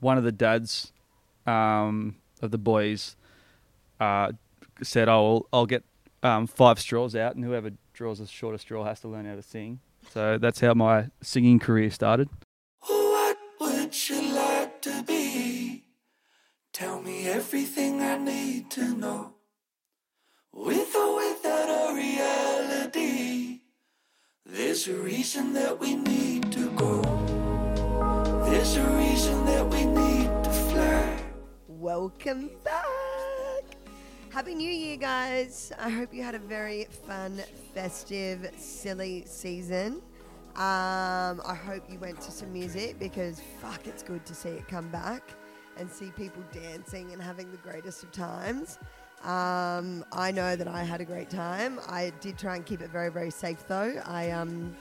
one of the dads um, of the boys uh, said, "Oh, I'll, I'll get um, five straws out, and whoever draws the shortest straw has to learn how to sing." So that's how my singing career started. What would you like to be? Tell me everything I need to know. With or without a reality, there's a reason that we need to go. There's a reason that we need to fly. Welcome back. Happy New Year, guys. I hope you had a very fun, festive, silly season. Um, I hope you went to some music because fuck, it's good to see it come back and see people dancing and having the greatest of times. Um, I know that I had a great time. I did try and keep it very, very safe though. I um,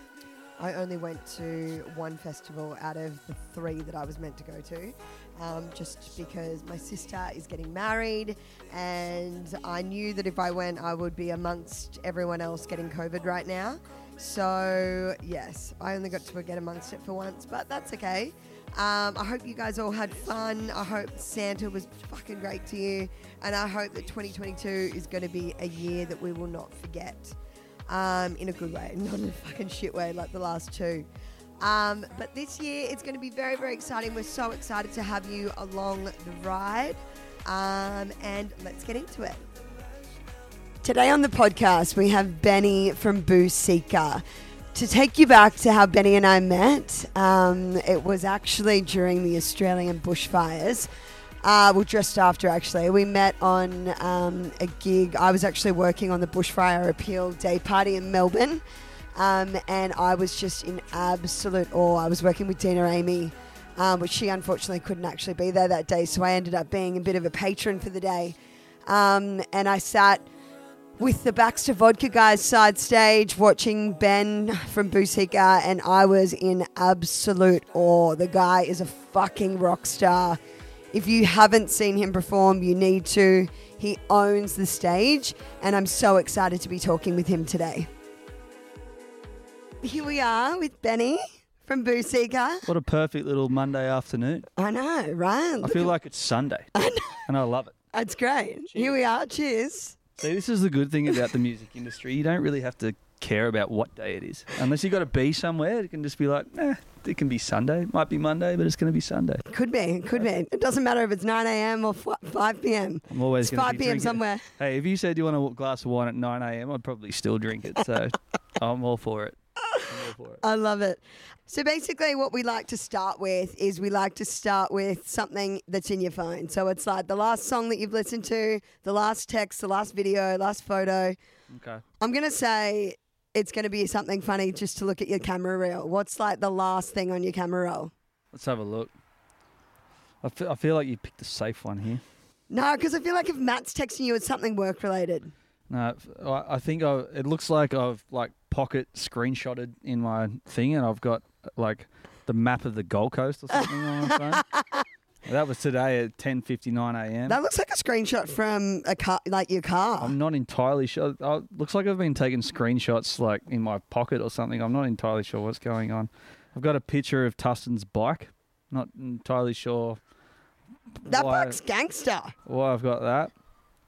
I only went to one festival out of the three that I was meant to go to, um, just because my sister is getting married, and I knew that if I went, I would be amongst everyone else getting COVID right now. So, yes, I only got to get amongst it for once, but that's okay. Um, I hope you guys all had fun. I hope Santa was fucking great to you. And I hope that 2022 is going to be a year that we will not forget um, in a good way, not in a fucking shit way like the last two. Um, but this year it's going to be very, very exciting. We're so excited to have you along the ride. Um, and let's get into it. Today on the podcast, we have Benny from Boo Seeka. To take you back to how Benny and I met, um, it was actually during the Australian bushfires. Uh, well, just after actually, we met on um, a gig. I was actually working on the bushfire appeal day party in Melbourne, um, and I was just in absolute awe. I was working with Dena Amy, um, but she unfortunately couldn't actually be there that day, so I ended up being a bit of a patron for the day. Um, and I sat with the Baxter Vodka guys side stage watching Ben from Boo Seeka, and I was in absolute awe. The guy is a fucking rock star. If you haven't seen him perform, you need to. He owns the stage, and I'm so excited to be talking with him today. Here we are with Benny from Boo Seeka. What a perfect little Monday afternoon. I know, right? I feel like it's Sunday, and I love it. It's great. Here we are. Cheers. See, this is the good thing about the music industry. You don't really have to care about what day it is. Unless you've got to be somewhere, it can just be like, eh, it can be Sunday. It might be Monday, but it's going to be Sunday. Could be, could be. It doesn't matter if it's 9 a.m. or f- 5 p.m. I'm always It's 5 be p.m. drinking. somewhere. Hey, if you said you want a glass of wine at 9 a.m., I'd probably still drink it. So I'm all for it. I'm all for it. I love it. So basically, what we like to start with is we like to start with something that's in your phone. So it's like the last song that you've listened to, the last text, the last video, last photo. Okay. I'm going to say it's going to be something funny just to look at your camera reel. What's like the last thing on your camera roll? Let's have a look. I feel, I feel like you picked a safe one here. No, because I feel like if Matt's texting you, it's something work related. No, I think I, it looks like I've like pocket screenshotted in my thing, and I've got like the map of the Gold Coast or something on my phone. That was today at 10:59 a.m. That looks like a screenshot from a car, like your car. I'm not entirely sure. Oh, looks like I've been taking screenshots like in my pocket or something. I'm not entirely sure what's going on. I've got a picture of Tustin's bike. Not entirely sure that why, bike's gangster. why I've got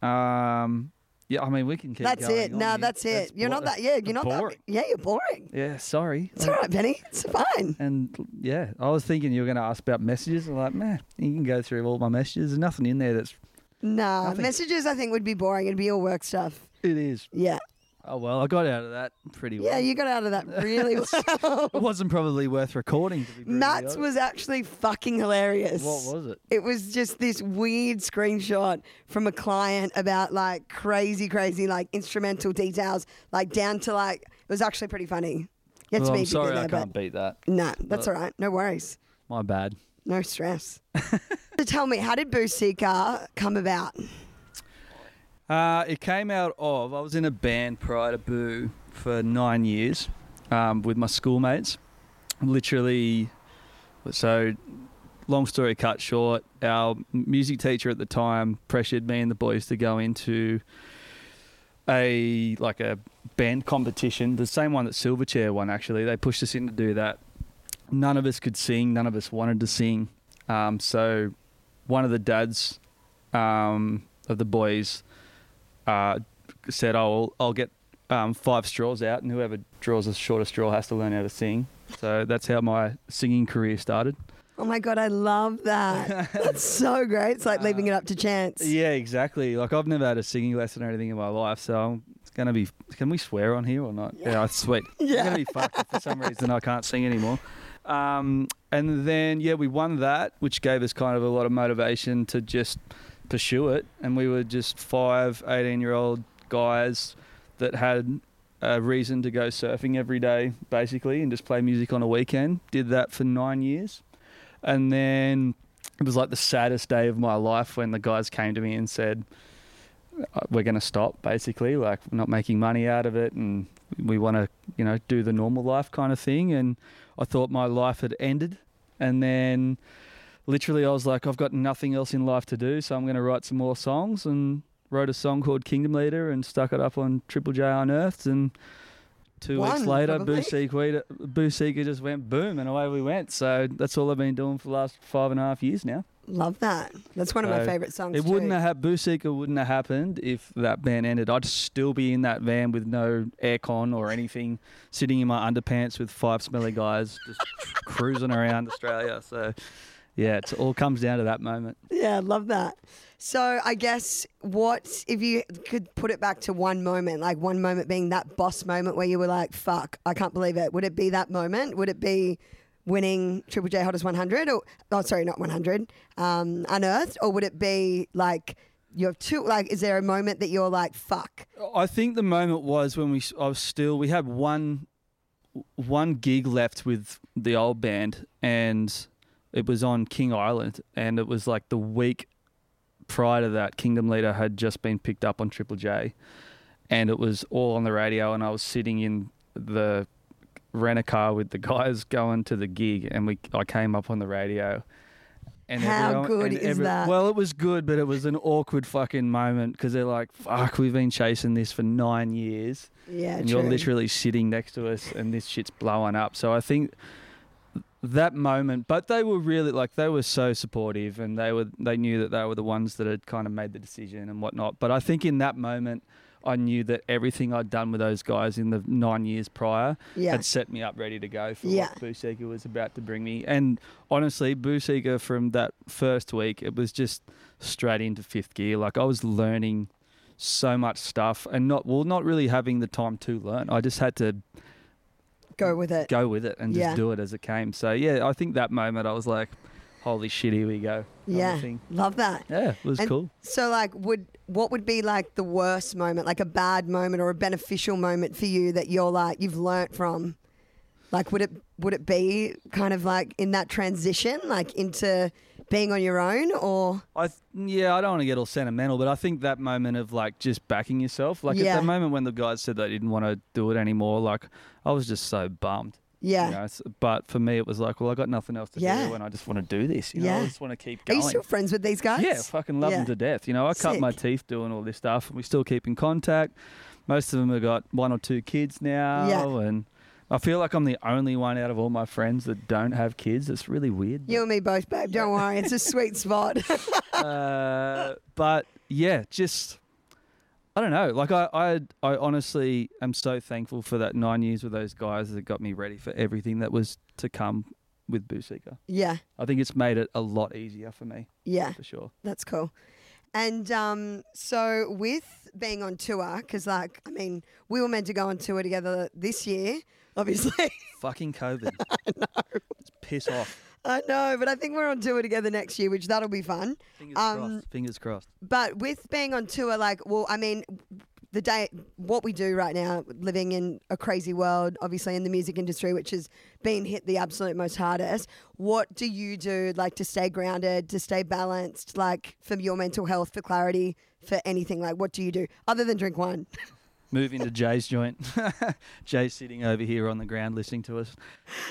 that. Um, yeah, I mean we can keep. That's going it. on No, that's it. you're bo- not that. Yeah, you're not boring. that. Yeah, you're boring. Yeah, sorry. It's all right, Benny. It's fine. And yeah, I was thinking you were going to ask about messages. I'm like, man, you can go through all my messages. There's nothing in there that's. Nah, Nothing. messages I think would be boring. It'd be all work stuff. It is. Yeah. Oh well, I got out of that pretty well. Yeah, you got out of that really well. It wasn't probably worth recording. To be honest. was actually fucking hilarious. What was it? It was just this weird screenshot from a client about like crazy, crazy like instrumental details, like down to like it was actually pretty funny. You have Well, to I'm sorry, there, I can't beat that. no, that's But- all right. No worries. My bad. No stress. so tell me, how did Boo Seeka uh, come about? Uh, it came out of I was in a band prior to Boo for nine years um, with my schoolmates. Literally, so long story cut short, our music teacher at the time pressured me and the boys to go into a like a band competition, the same one that Silverchair won. Actually, they pushed us in to do that. None of us could sing. None of us wanted to sing. Um, so one of the dads um, of the boys uh, said, "Oh, I'll, I'll get um, five straws out, and whoever draws the shortest straw has to learn how to sing." So that's how my singing career started. Oh my god, I love that. That's so great. It's like leaving it up to chance. Yeah, exactly. Like I've never had a singing lesson or anything in my life, so I'm- it's gonna be. Can we swear on here or not? Yeah, sweet. Yeah. It's gonna be fucked if for some reason I can't sing anymore. Um, and then yeah, we won that, which gave us kind of a lot of motivation to just pursue it. And we were just five 18 year old guys that had a reason to go surfing every day, basically, and just play music on a weekend. Did that for nine years. And then it was like the saddest day of my life when the guys came to me and said, "Uh, "We're going to stop." Basically, like we're not making money out of it, and we want to, you know, do the normal life kind of thing. And I thought my life had ended. And then, literally, I was like, "I've got nothing else in life to do, so I'm going to write some more songs." And wrote a song called Kingdom Leader and stuck it up on Triple J Unearthed. And two weeks later. Boo Seeka, Boo Seeka just went boom, and away we went. So that's all I've been doing for the last five and a half years now. Love that. That's one of my So, favorite songs. It wouldn't too. have happened. Boo Seeka wouldn't have happened if that band ended. I'd still be in that van with no aircon or anything, sitting in my underpants with five smelly guys, just cruising around Australia. So, yeah, it all comes down to that moment. Yeah, I love that. So I guess what if you could put it back to one moment, like one moment being that boss moment where you were like, "Fuck, I can't believe it." Would it be that moment? Would it be winning Triple J Hottest 100? Or oh, sorry, not 100, um, Unearthed, or would it be like you're too like? Is there a moment that you're like, "Fuck"? I think the moment was when we. I was still. We had one, one gig left with the old band, and it was on King Island, and it was like the week prior to that, Kingdom Leader had just been picked up on Triple J, and it was all on the radio, and I was sitting in the rent a car with the guys going to the gig, and we I came up on the radio. And How everyone- good and is that? Well, it was good, but it was an awkward fucking moment because they're like, "Fuck, we've been chasing this for nine years, Yeah, and true. you're literally sitting next to us, and this shit's blowing up." So I think that moment, but they were really like they were so supportive, and they were they knew that they were the ones that had kind of made the decision and whatnot. But I think in that moment, I knew that everything I'd done with those guys in the nine years prior yeah, had set me up ready to go for Yeah. what Boo Seeka was about to bring me. And honestly, Boo Seeka from that first week, it was just straight into fifth gear. Like I was learning so much stuff and not well, not really having the time to learn. I just had to go with it. go with it and just Yeah. do it as it came. So yeah, I think that moment I was like, holy shit, here we go. kind of Yeah, thing. love that. Yeah, it was And- cool. So, like, would what would be like the worst moment, like a bad moment or a beneficial moment for you that you're like you've learnt from? Like, would it would it be kind of like in that transition, like into being on your own, or I th- yeah, I don't want to get all sentimental, but I think that moment of like just backing yourself, like Yeah. at that moment when the guys said they didn't want to do it anymore, like I was just so bummed. yeah? You know, but for me, it was like, well, I got nothing else to Yeah. do, and I just want to do this. You know, Yeah. I just want to keep going. Are going. you still friends with these guys? yeah, fucking love Yeah. them to death. You know, I cut my Sick. teeth doing all this stuff, and we still keep in contact. Most of them have got one or two kids now, Yeah. and I feel like I'm the only one out of all my friends that don't have kids. It's really weird. You and me both, babe. Don't worry, it's a sweet spot. uh, but yeah, just I don't know. Like I, I, I honestly am so thankful for that nine years with those guys that got me ready for everything that was to come with Boo Seeka. yeah, I think it's made it a lot easier for me, yeah. for sure. That's cool. And um, so with being on tour, because like I mean, we were meant to go on tour together this year, obviously. Fucking COVID. I know. It's piss off. I know, but I think we're on tour together next year, which that'll be fun. Fingers Um, crossed. Fingers crossed. But with being on tour, like, well, I mean, the day, what we do right now, living in a crazy world, obviously in the music industry, which has been hit the absolute most hardest. What do you do, like, to stay grounded, to stay balanced, like, for your mental health, for clarity, for anything? Like, what do you do other than drink wine? Move into Jay's joint. Jay's sitting over here on the ground listening to us.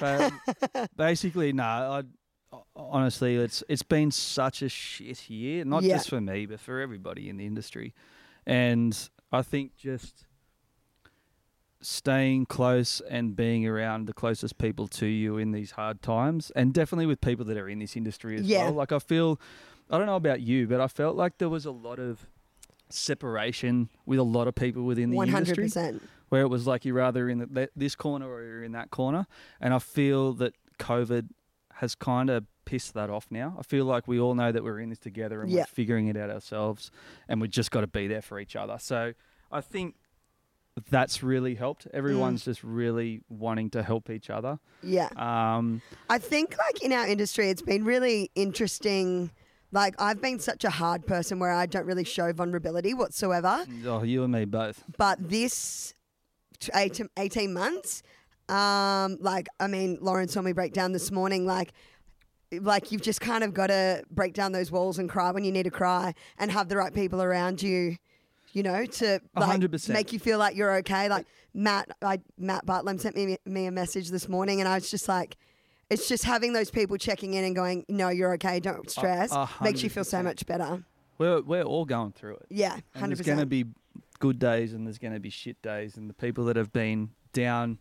But basically, no. I honestly, it's it's been such a shit year, not Yeah. just for me, but for everybody in the industry. And I think just staying close and being around the closest people to you in these hard times, and definitely with people that are in this industry as Yeah. well. Like I feel, I don't know about you, but I felt like there was a lot of separation with a lot of people within the One hundred industry percent. where it was like you're either in the, this corner or you're in that corner. And I feel that COVID has kind of pissed that off now. I feel like we all know that we're in this together and Yeah. we're figuring it out ourselves and we've just got to be there for each other. So I think that's really helped. Mm. Everyone's just really wanting to help each other. Yeah. Um, I think like in our industry, it's been really interesting. Like I've been such a hard person where I don't really show vulnerability whatsoever. oh, you and me both. But this t- 18, 18 months, um, like I mean, Lauren saw me break down this morning. Like, like you've just kind of got to break down those walls and cry when you need to cry, and have the right people around you. You know, to like hundred percent. make you feel like you're okay. Like Matt, I, Matt Bartlam sent me me a message this morning, and I was just like, it's just having those people checking in and going, "No, you're okay. Don't stress." a Makes you feel so 100%. much better. We're, we're all going through it. Yeah, And hundred there's going to percent. be good days and there's going to be shit days. And the people that have been down,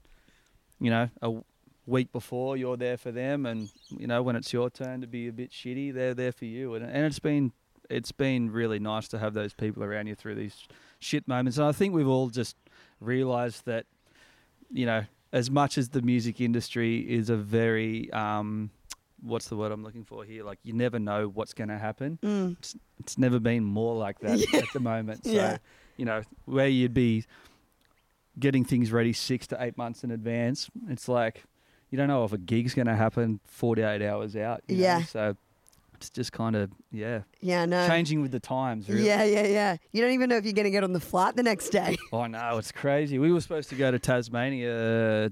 you know, a w- week before, you're there for them. And, you know, when it's your turn to be a bit shitty, they're there for you. And, and it's been it's been really nice to have those people around you through these shit moments. And I think we've all just realized that, you know, as much as the music industry is a very, um, what's the word I'm looking for here? Like, you never know what's going to happen Mm. it's, it's never been more like that Yeah. at the moment. So, Yeah. you know, where you'd be getting things ready six to eight months in advance, it's like you don't know if a gig's going to happen 48 hours out. you know? Yeah. So it's just kind of, yeah, Yeah, no. changing with the times, really. Yeah, yeah, yeah. You don't even know if you're going to get on the flight the next day. I know, it's crazy. We were supposed to go to Tasmania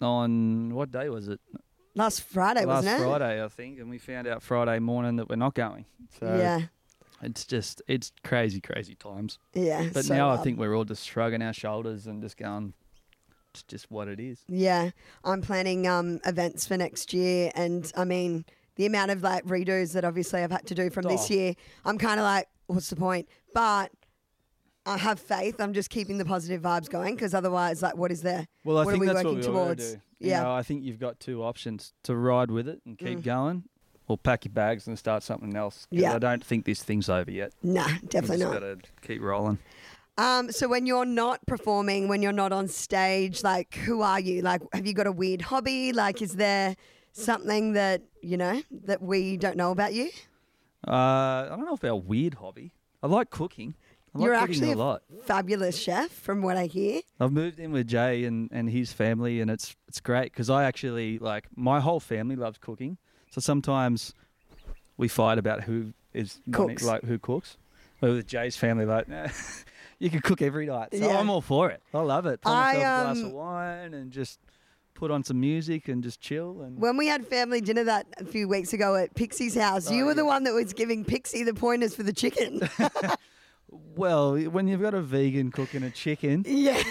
on what day was it? Last Friday, Last wasn't it? Friday, I think. And we found out Friday morning that we're not going. So yeah, it's just, it's crazy, crazy times. yeah. But so now I think we're all just shrugging our shoulders and just going, it's just what it is. Yeah, I'm planning um, events for next year, and I mean the amount of like redos that obviously I've had to do from this Oh. year. I'm kind of like, what's the point? But I have faith. I'm just keeping the positive vibes going because otherwise, like, what is there? Well, I What are think we that's working what we towards? to do. You Yeah. know, I think you've got two options to ride with it and keep Mm. going, or pack your bags and start something else. 'Cause Yeah. I don't think this thing's over yet. Nah, definitely just not. got to keep rolling. Um, so when you're not performing, when you're not on stage, like who are you? Like, have you got a weird hobby? Like, is there something that you know that we don't know about you? Uh, I don't know if our weird hobby. I like cooking. I like You're cooking actually a lot. Fabulous chef, from what I hear. I've moved in with Jay and, and his family, and it's it's great because I actually like my whole family loves cooking. So sometimes we fight about who is Cooks. like who cooks. But with Jay's family, like nah, you can cook every night. So Yeah. I'm all for it. I love it. Pour I, myself a glass um, of wine and just put on some music and just chill. And When we had family dinner that a few weeks ago at Pixie's house, you Oh, were the one that was giving Pixie the pointers for the chicken. well, when you've got a vegan cooking a chicken, yeah,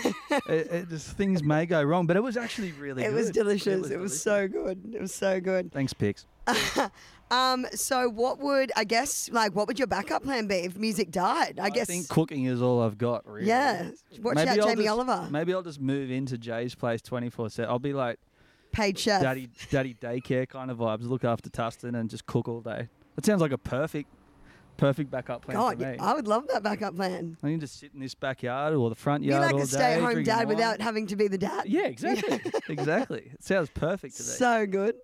it, it just things may go wrong. But it was actually really it good. was delicious. It was, delicious. so good. It was so good. Thanks, Pix. Um, so what would I guess like what would your backup plan be if music died? I, guess think cooking is all I've got. Really. yeah. Watch out, I'll Jamie just- Oliver, Maybe I'll just move into Jay's place twenty four seven. I'll be like paid chef. daddy, daddy daycare kind of vibes. Look after Tustin and just cook all day. That sounds like a perfect, perfect backup plan God, for me. I would love that backup plan. I can just sit in this backyard or the front Be yard like all a day, stay-at-home dad wine. without having to be the dad. Yeah, exactly, exactly. It sounds perfect to me. So good.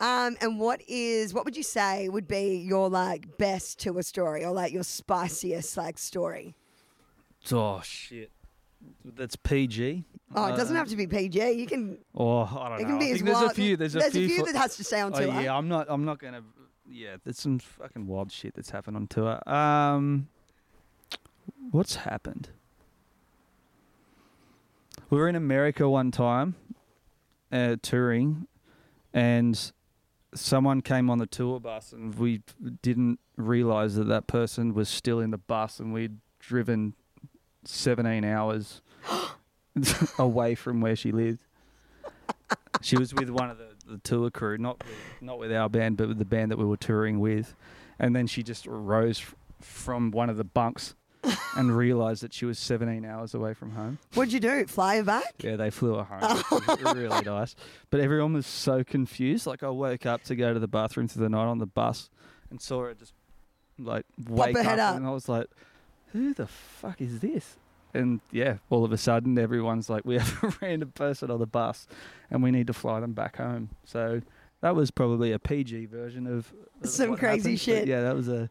Um, and what is what would you say would be your like best tour story or like your spiciest like story? oh shit, that's PG. Oh, it doesn't Uh, have to be PG. You can. Oh, I don't It know. can be I as think there's wild. a few. There's a there's few. a few that has to stay on tour. Oh, tour. yeah, I'm not. I'm not gonna. Yeah, there's some fucking wild shit that's happened on tour. Um, what's happened? We were in America one time, uh, touring, and someone came on the tour bus, and we didn't realize that that person was still in the bus, and we'd driven 17 hours away from where she lived. She was with one of the, the tour crew, not with, not with our band, but with the band that we were touring with. And then she just rose f- from one of the bunks and realised that she was 17 hours away from home. What'd you do? Fly her back? Yeah, they flew her home. really nice. But everyone was so confused. Like I woke up to go to the bathroom through the night on the bus and saw her just like wake her head up. and I was like, "Who the fuck is this?" And yeah, all of a sudden everyone's like, "We have a random person on the bus, and we need to fly them back home." So that was probably a PG version of, Some crazy happened. But shit. yeah, that was a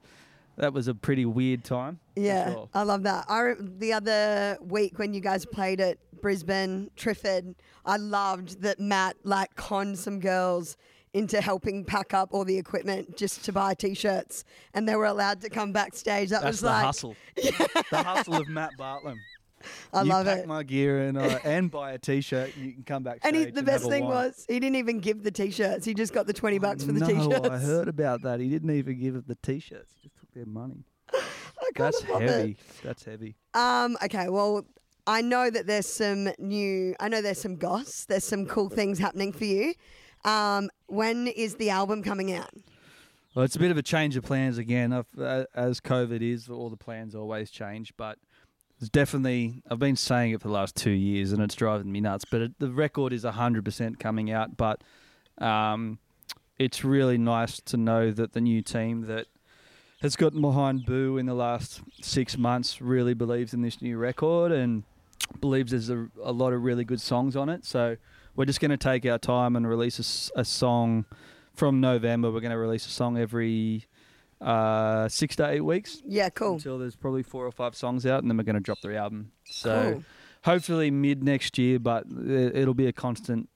that was a pretty weird time. Yeah, sure. I love that. I re- the other week when you guys played at Brisbane Triffid, I loved that Matt like conned some girls into helping pack up all the equipment just to buy t-shirts, and they were allowed to come backstage. That That's was the like, hustle. the hustle of Matt Bartlam. I you love pack it. my gear and uh, and buy a t-shirt. You can come back. and he, the best thing was he didn't even give the t-shirts. He just got the twenty bucks for the no, t-shirts. I heard about that. He didn't even give the t-shirts. He just took their money. That's love it. heavy. That's heavy. Um, okay, well, I know that there's some new, I know there's some goss, there's some cool things happening for you. Um, when is the album coming out? Well, it's a bit of a change of plans again. I've, uh, as COVID is, all the plans always change. But it's definitely, I've been saying it for the last two years, and it's driving me nuts. But it, the record is hundred percent coming out. But um, it's really nice to know that the new team that has gotten behind Boo in the last six months really believes in this new record and believes there's a, a lot of really good songs on it. So we're just going to take our time and release a song from November. We're going to release a song every uh, six to eight weeks Yeah, cool. until there's probably four or five songs out, and then we're going to drop the album. So Cool. hopefully mid next year, but it- it'll be a constant.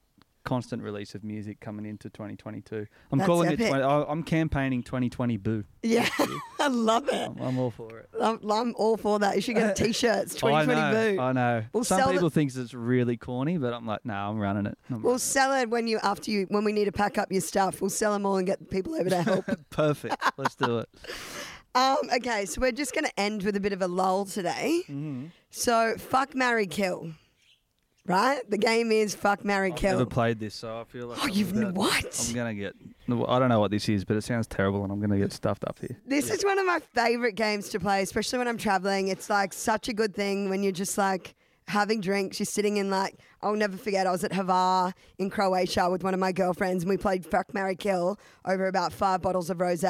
Constant release of music coming into 2022. I'm That's calling epic. it. 20, I- I'm campaigning 2020 Boo. Yeah, I love it. I'm, I'm all for it. I'm, I'm all for that. You should get t-shirts, I 2020 know. boo. I know. We'll Some people think it's really corny, but I'm like, no, I'm running it. I'm We'll running sell it when you after you when we need to pack up your stuff. We'll sell them all and get people over to help. Perfect. Let's do it. um, okay, so we're just going to end with a bit of a lull today. Mm-hmm. So fuck, marry, kill. Right? The game is fuck, marry, I've kill. never played this, so I feel like Oh, I'm you've about- what? I'm gonna get. I don't know what this is, but it sounds terrible, and I'm gonna get stuffed up here. This is one of my favorite games to play, especially when I'm traveling. It's like such a good thing when you're just like having drinks. You're sitting in like, I'll never forget, I was at Hvar in Croatia with one of my girlfriends and we played Fuck, Marry, Kill over about five bottles of rose.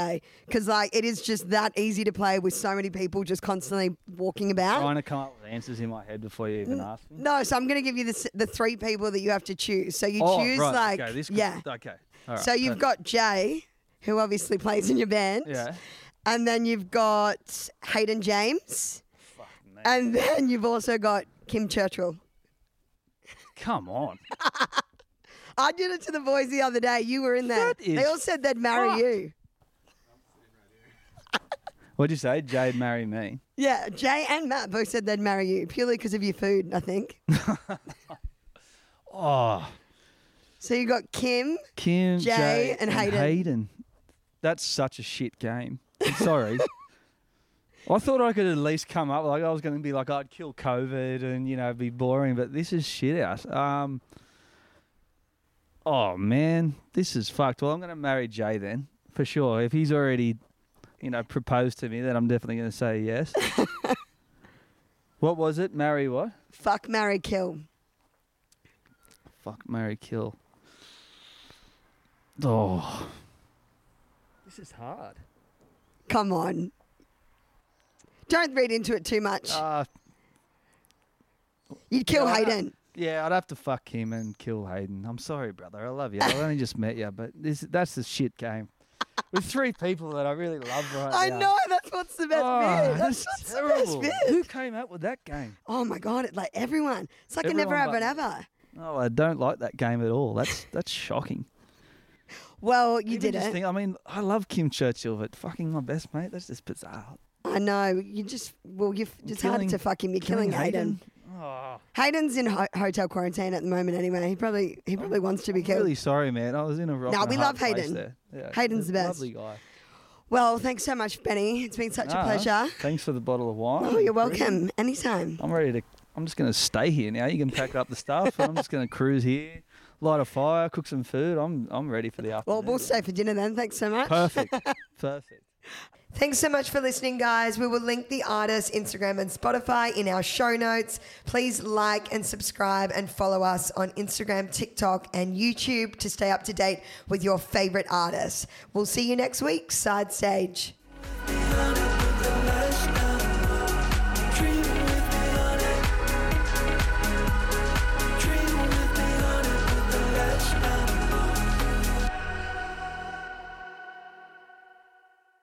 Because like it is just that easy to play with so many people just constantly walking about. Trying to come up with answers in my head before you even ask me. No, so I'm going to give you the, the three people that you have to choose. So you oh, choose right. like, okay, this could- yeah. Okay. All right. so you've got Jay, who obviously plays in your band. Yeah. And then you've got Hayden James. And then you've also got Kim Churchill. Come on. I did it to the boys the other day. You were in there. That is they all said they'd marry fucked. you. What'd you say? Jade marry me. Yeah, Jay and Matt both said they'd marry you purely because of your food, I think. Oh, So you got Kim. Kim, Jay Jay, and Hayden. Hayden. That's such a shit game. I'm sorry. I thought I could at least come up like I was going to be like I'd kill COVID and you know be boring, but this is shit out. Um. Oh man, this is fucked. Well, I'm going to marry Jay then for sure. If he's already, you know, proposed to me, then I'm definitely going to say yes. what was it? Marry what? Fuck, marry, kill. Fuck, marry, kill. Oh, this is hard. Come on. Don't read into it too much. Uh, You'd kill yeah, Hayden. yeah, I'd have to fuck him and kill Hayden. I'm sorry, brother. I love you. I've only just met you, but this that's the shit game. With three people that I really love right I now. I know, that's what's the best Oh, bit. That's, that's terrible. the best Who came up with that game? Oh my God, it, like everyone. It's like a never have Everyone but- ever. Oh, I don't like that game at all. That's that's shocking. Well, you Even did it. think- I mean, I love Kim Churchill, but fucking my best mate. That's just bizarre. I know. You just, well, you've just had Killing- to fuck him. You're killing, Hayden. Oh, Hayden's in ho- hotel quarantine at the moment anyway. He probably he probably wants to be I'm killed. really sorry, man. I was in a rock. No, and a we hard love place Hayden. There. Yeah, Hayden's the best. Lovely guy. Well, thanks so much, Benny. It's been such a Ah, pleasure. Thanks for the bottle of wine. Oh, you're welcome. Anytime. I'm ready to. I'm just going to stay here now. You can pack up the stuff. and I'm just going to cruise here, light a fire, cook some food. I'm I'm ready for the afternoon. Well, we'll stay for dinner then. Thanks so much. Perfect. Perfect. Thanks so much for listening, guys. We will link the artist, Instagram, and Spotify in our show notes. Please like and subscribe and follow us on Instagram, TikTok, and YouTube to stay up to date with your favorite artists. We'll see you next week, Side Stage.